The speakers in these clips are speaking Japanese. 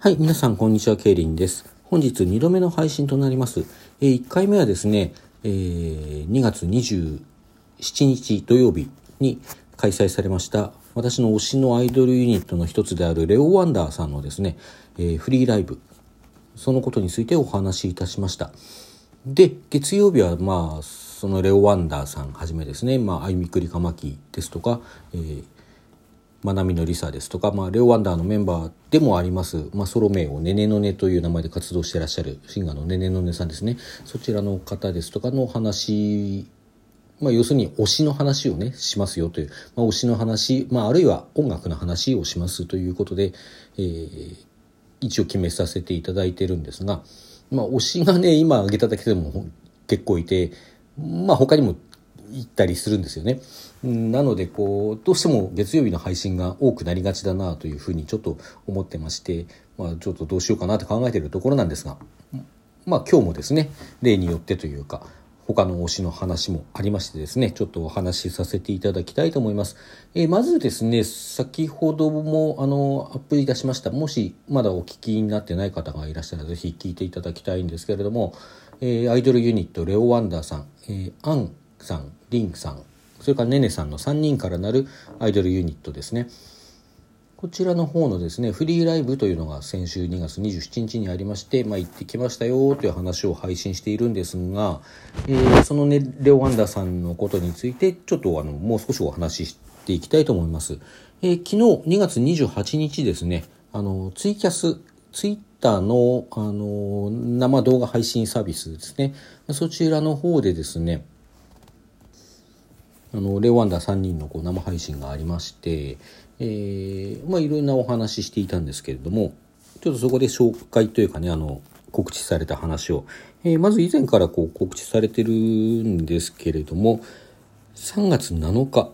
はい、皆さん、こんにちは、ケイリンです。本日2度目の配信となります。えー1回目はですね、えー2月27日土曜日に開催されました、私の推しのアイドルユニットの一つであるレオ・ワンダーさんのですね、えーフリーライブ、そのことについてお話しいたしました。で、月曜日は、まあ、そのレオ・ワンダーさんはじめですね、まあ、あゆみくりかまきですとか、えーまなみのりさですとか、まあ、レオ・ワンダーのメンバーでもあります、まあ、ソロ名をねねのねという名前で活動してらっしゃるシンガーのねねのねさんですね。そちらの方ですとかの話まあ、要するに推しの話をねしますよという、まあ、推しの話、まあ、あるいは音楽の話をしますということで、えー一応決めさせていただいてるんですが、まあ、推しがね今挙げただけでも結構いて、まあ、他にも行ったりするんですよね。なのでこうどうしても月曜日の配信が多くなりがちだなというふうにちょっと思ってまして、まあ、ちょっとどうしようかなって考えているところなんですが、まあ、今日もですね例によってというか他の推しの話もありましてですねちょっとお話しさせていただきたいと思います。えまずですね先ほどもあのアップいたしましたもしまだお聞きになってない方がいらっしゃらぜひ聞いていただきたいんですけれども、えーアイドルユニットレオ・ワンダーさん、えーアンさんリンさんそれからねねさんの3人からなるアイドルユニットですね。こちらの方のですね、フリーライブというのが先週2月27日にありまして、まあ、行ってきましたよという話を配信しているんですが、えーそのね、レオ・ワンダさんのことについて、ちょっとあの、もう少しお話ししていきたいと思います。えー昨日2月28日ですね、あの、ツイキャス、ツイッターの、あの、生動画配信サービスですね、そちらの方でですね、あのレオワンダー3人のこう生配信がありまして、えーまあ、いろんなお話ししていたんですけれどもちょっとそこで紹介というかねあの告知された話を、えーまず以前からこう告知されてるんですけれども3月7日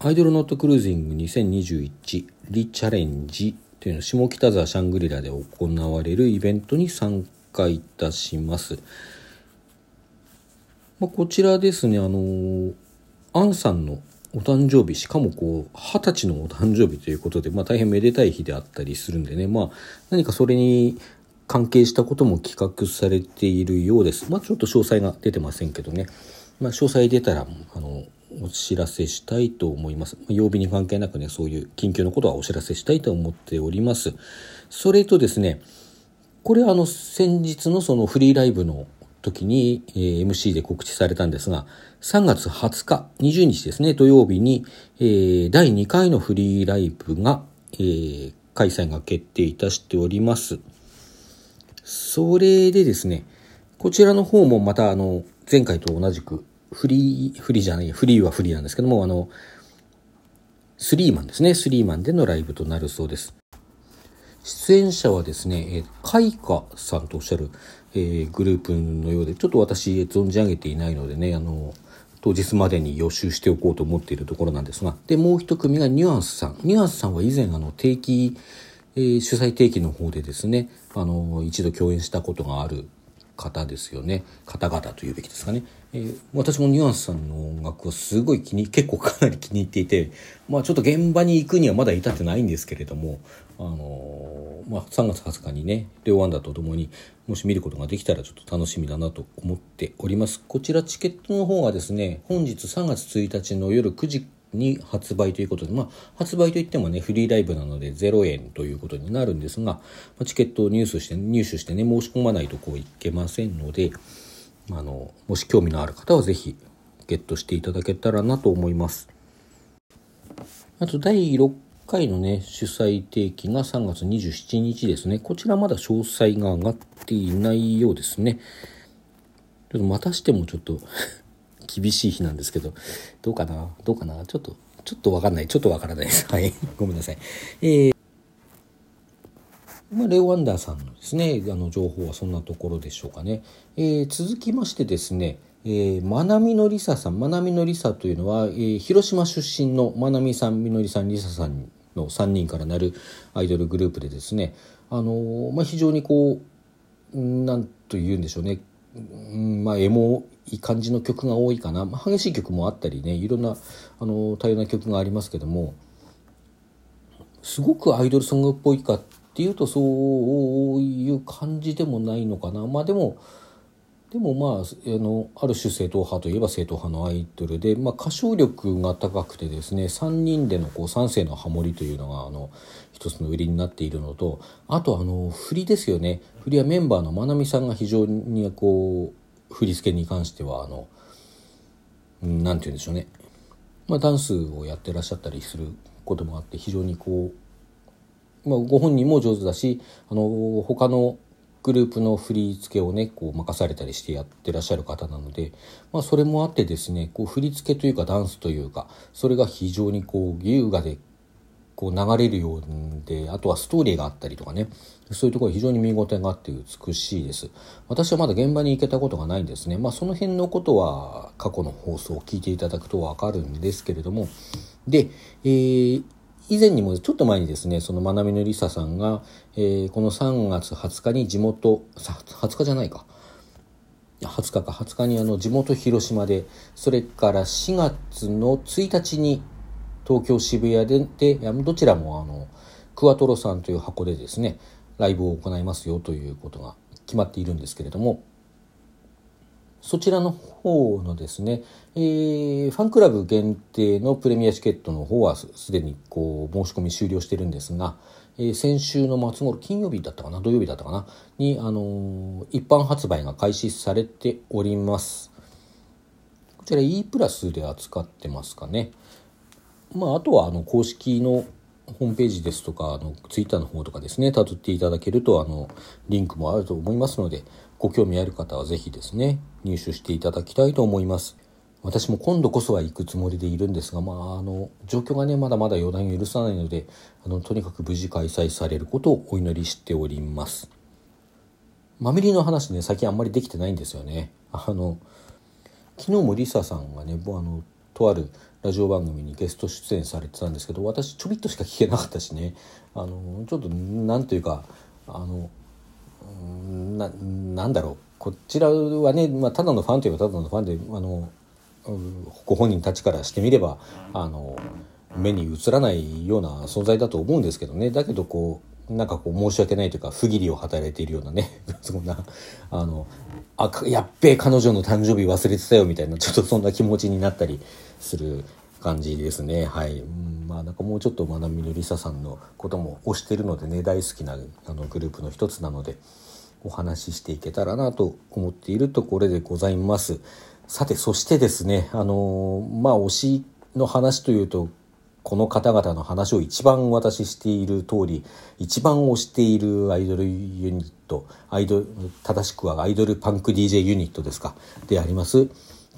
アイドルノットクルージング2021リチャレンジというの下北沢シャングリラで行われるイベントに参加いたします。まあ、こちらですね、あのアンさんのお誕生日、しかもこう、二十歳のお誕生日ということで、まあ大変めでたい日であったりするんでね、まあ何かそれに関係したことも企画されているようです。まあちょっと詳細が出てませんけどね、まあ詳細出たら、あの、お知らせしたいと思います。曜日に関係なくね、そういう緊急のことはお知らせしたいと思っております。それとですね、これはあの先日のそのフリーライブの時に、え MC で告知されたんですが3月20日20日ですね土曜日に、え第2回のフリーライブが、え開催が決定いたしております。それでですねこちらの方もまたあの前回と同じくフリーフリーじゃないフリーはフリーなんですけどもあのスリーマンですねスリーマンでのライブとなるそうです。出演者はですね、えー、カイカさんとおっしゃる、えーグループのようで、ちょっと私存じ上げていないのでね、あの、当日までに予習しておこうと思っているところなんですが、で、もう一組がニュアンスさん。ニュアンスさんは以前、あの、定期、えー主催定期の方でですね、あの、一度共演したことがある方ですよね。方々というべきですかね。えー私もニュアンスさんの音楽をすごい気に、結構かなり気に入っていて、まあちょっと現場に行くにはまだ至ってないんですけれども、あのまあ3月20日にね、レオワンダとともにもし見ることができたらちょっと楽しみだなと思っております。こちらチケットの方がですね、本日3月1日の夜9時に発売ということで、まあ、発売といってもね、フリーライブなので0円ということになるんですが、まチケットを入手して、入手してね、申し込まないとこういけませんので、あの、もし興味のある方はぜひゲットしていただけたらなと思います。あと第6回のね、主催定期が3月27日ですね。こちらまだ詳細が上がっていないようですね。ちょっとまたしてもちょっと 厳しい日なんですけど、どうかな？どうかな？ちょっと、ちょっとわかんない。ちょっとわからないです。はい。ごめんなさい。えーまあ、レオ・ワンダーさんのですね、あの情報はそんなところでしょうかね。えー続きましてですね、えー、まなみのりささん、まなみのりさというのは、えー広島出身のまなみさん、みのりさん、りささんの3人からなるアイドルグループでですね、あのまあ、非常にこう、んなんと言うんでしょうね、うんまあ、エモい感じの曲が多いかな、まあ、激しい曲もあったりねいろんなあの多様な曲がありますけどもすごくアイドルソングっぽいかっっていうとそういう感じでもないのかな。まあでもでもまああのある種正統派といえば正統派のアイドルで、まあ、歌唱力が高くてですね3人でのこう3世のハモリというのがあの一つの売りになっているのとあとあの振りですよね。振りはメンバーのまなみさんが非常にこう振り付けに関してはあの何て言うんでしょうね、まあ、ダンスをやってらっしゃったりすることもあって非常にこう、まあ、ご本人も上手だしあの他のグループの振り付けをねこう任されたりしてやってらっしゃる方なので、まあ、それもあってですねこう振り付けというかダンスというかそれが非常にこう優雅でこう流れるようであとはストーリーがあったりとかねそういうところ非常に見応えがあって美しいです。私はまだ現場に行けたことがないんですね。まあその辺のことは過去の放送を聞いていただくと分かるんですけれども。で、えー、以前にもちょっと前にですねそのまなみのりささんが、えー、この3月20日に地元20日じゃないか。20日か。20日にあの地元広島でそれから4月の1日に東京渋谷ででどちらもあのクワトロさんという箱でですねライブを行いますよということが決まっているんですけれどもそちらの方のですね、えー、ファンクラブ限定のプレミアチケットの方はすでにこう申し込み終了してるんですが、えー、先週の末頃金曜日だったかな土曜日だったかなに、あのー、一般発売が開始されております。こちら E プラスで扱ってますかね。まああとはあの公式のホームページですとかあのツイッターの方とかですね辿っていただけるとあのリンクもあると思いますのでご興味ある方はぜひですね、入手していただきたいと思います。私も今度こそは行くつもりでいるんですが、まあ、あの、状況がね、まだまだ予断許さないので、あの、とにかく無事開催されることをお祈りしております。マミリの話ね、最近あんまりできてないんですよね。あの、昨日もリサさんがね、あの、とあるラジオ番組にゲスト出演されてたんですけど、私ちょびっとしか聞けなかったしね、あの、ちょっと、なんというか、あの、ななんだろう。こちらはね、まあ、ただのファンといえばただのファンであのご本人たちからしてみればあの目に映らないような存在だと思うんですけどね。だけどこうなんかこう申し訳ないというか不義理を働いているようなね そんなあのあやっべえ彼女の誕生日忘れてたよみたいなちょっとそんな気持ちになったりする感じですね。はい、うんまあなんかもうちょっとまなみのりささんのことも推してるのでね大好きなあのグループの一つなのでお話ししていけたらなと思っているところでございます。さてそしてですねあのまあ推しの話というとこの方々の話を一番私している通り一番推しているアイドルユニットアイドル正しくはアイドルパンク DJ ユニットですかであります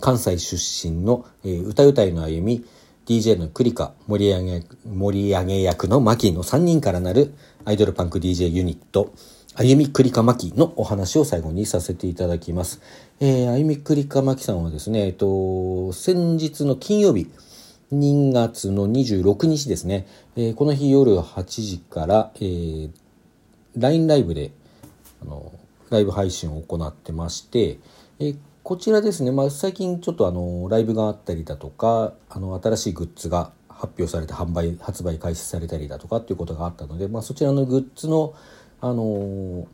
関西出身の、えー、歌うたいの歩み DJ のクリカ盛り上げ盛り上げ役のマキの3人からなるアイドルパンク DJ ユニット歩みクリカマキのお話を最後にさせていただきます。えー、歩みクリカマキさんはですね、えっと、先日の金曜日、2月の26日ですね、えー、この日夜8時から、えー、LINE ライブで、あの、ライブ配信を行ってまして、えー、こちらですね、まあ、最近ちょっとあのライブがあったりだとかあの新しいグッズが発表されて販売発売開始されたりだとかっていうことがあったので、まあ、そちらのグッズの、あの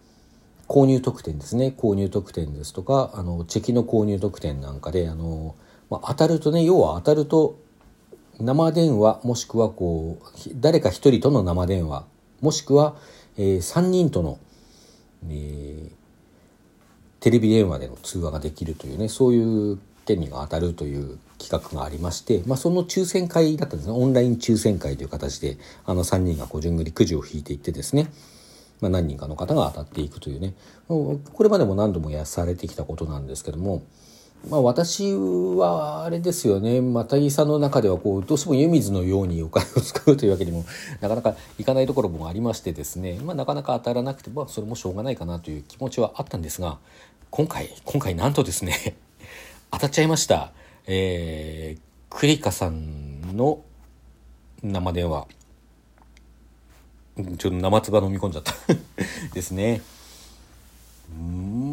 購入特典ですね。購入特典ですとかあのチェキの購入特典なんかで、あのまあ、当たるとね要は当たると生電話もしくはこう誰か1人との生電話もしくは、えー、3人との、えー、テレビ電話での通話ができるというねそういう権利が当たるという企画がありまして、まあ、その抽選会だったんですね。オンライン抽選会という形であの3人がこう順繰りくじを引いていってですね、まあ、何人かの方が当たっていくというね。これまでも何度もやされてきたことなんですけどもまあ、私はあれですよね、またいさんの中ではこうどうしても湯水のようにお金を使うというわけにもなかなかいかないところもありましてですね、まあ、なかなか当たらなくて、まあ、それもしょうがないかなという気持ちはあったんですが今回今回なんとですね 当たっちゃいました、えー、クリカさんの生電話。ちょっと生唾飲み込んじゃった。ですね。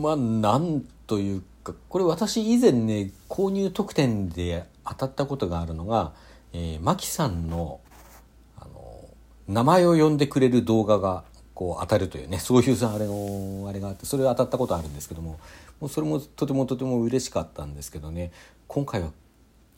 まあなんというかこれ私以前ね購入特典で当たったことがあるのが、えー、マキさんのあの名前を呼んでくれる動画がこう当たるというねそういうあれのあれがあってそれは当たったことあるんですけどももうそれもとてもとても嬉しかったんですけどね今回は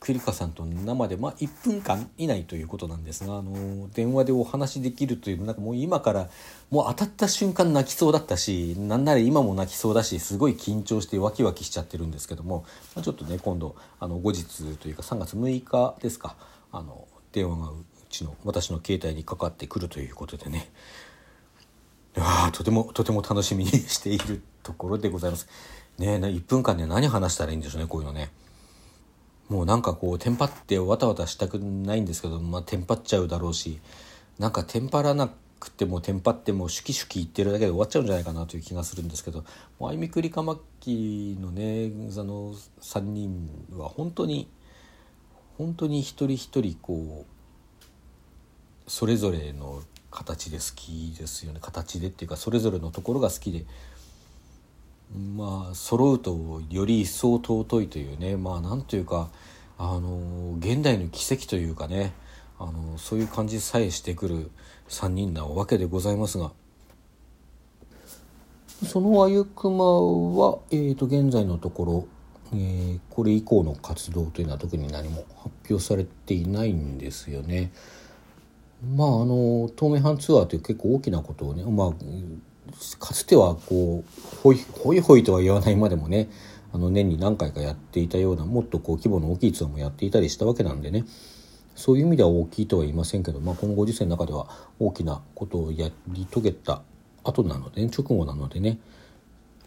クリカさんと生で、まあ、1分間以内ということなんですが、あの電話でお話できるというなんかもう今からもう当たった瞬間泣きそうだったしなんなら今も泣きそうだしすごい緊張してワキワキしちゃってるんですけども、まあ、ちょっとね今度あの後日というか3月6日ですかあの電話がうちの私の携帯にかかってくるということでねあとてもとても楽しみにしているところでございます。ね1分間で何話したらいいんでしょうねこういうのね。もうなんかこうテンパってわたわたしたくないんですけど、まあ、テンパっちゃうだろうしなんかテンパらなくてもテンパってもシュキシュキ言ってるだけで終わっちゃうんじゃないかなという気がするんですけどもうあいみくりかまきのねあの3人は本当に本当に一人一人こうそれぞれの形で好きですよね。形でっていうかそれぞれのところが好きでまあ揃うとより一層尊いというねまあなんというかあの現代の奇跡というかねあのそういう感じさえしてくる3人なわけでございますがそのあゆくまは、えー、と現在のところ、えー、これ以降の活動というのは特に何も発表されていないんですよね。まああの東名阪ツアーという結構大きなことをね、まあ、かつてはこうほいほいほいとは言わないまでもねあの年に何回かやっていたようなもっとこう規模の大きいツアーもやっていたりしたわけなんでね。そういう意味では大きいとは言いませんけど、まあ、このご時世の中では大きなことをやり遂げた後なので、ね、直後なのでね、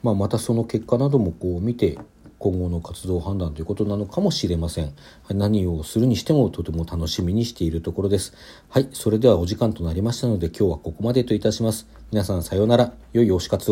まあ、またその結果などもこう見て今後の活動判断ということなのかもしれません。何をするにしてもとても楽しみにしているところです。はい、それではお時間となりましたので今日はここまでといたします。皆さんさようなら。良い推し活を。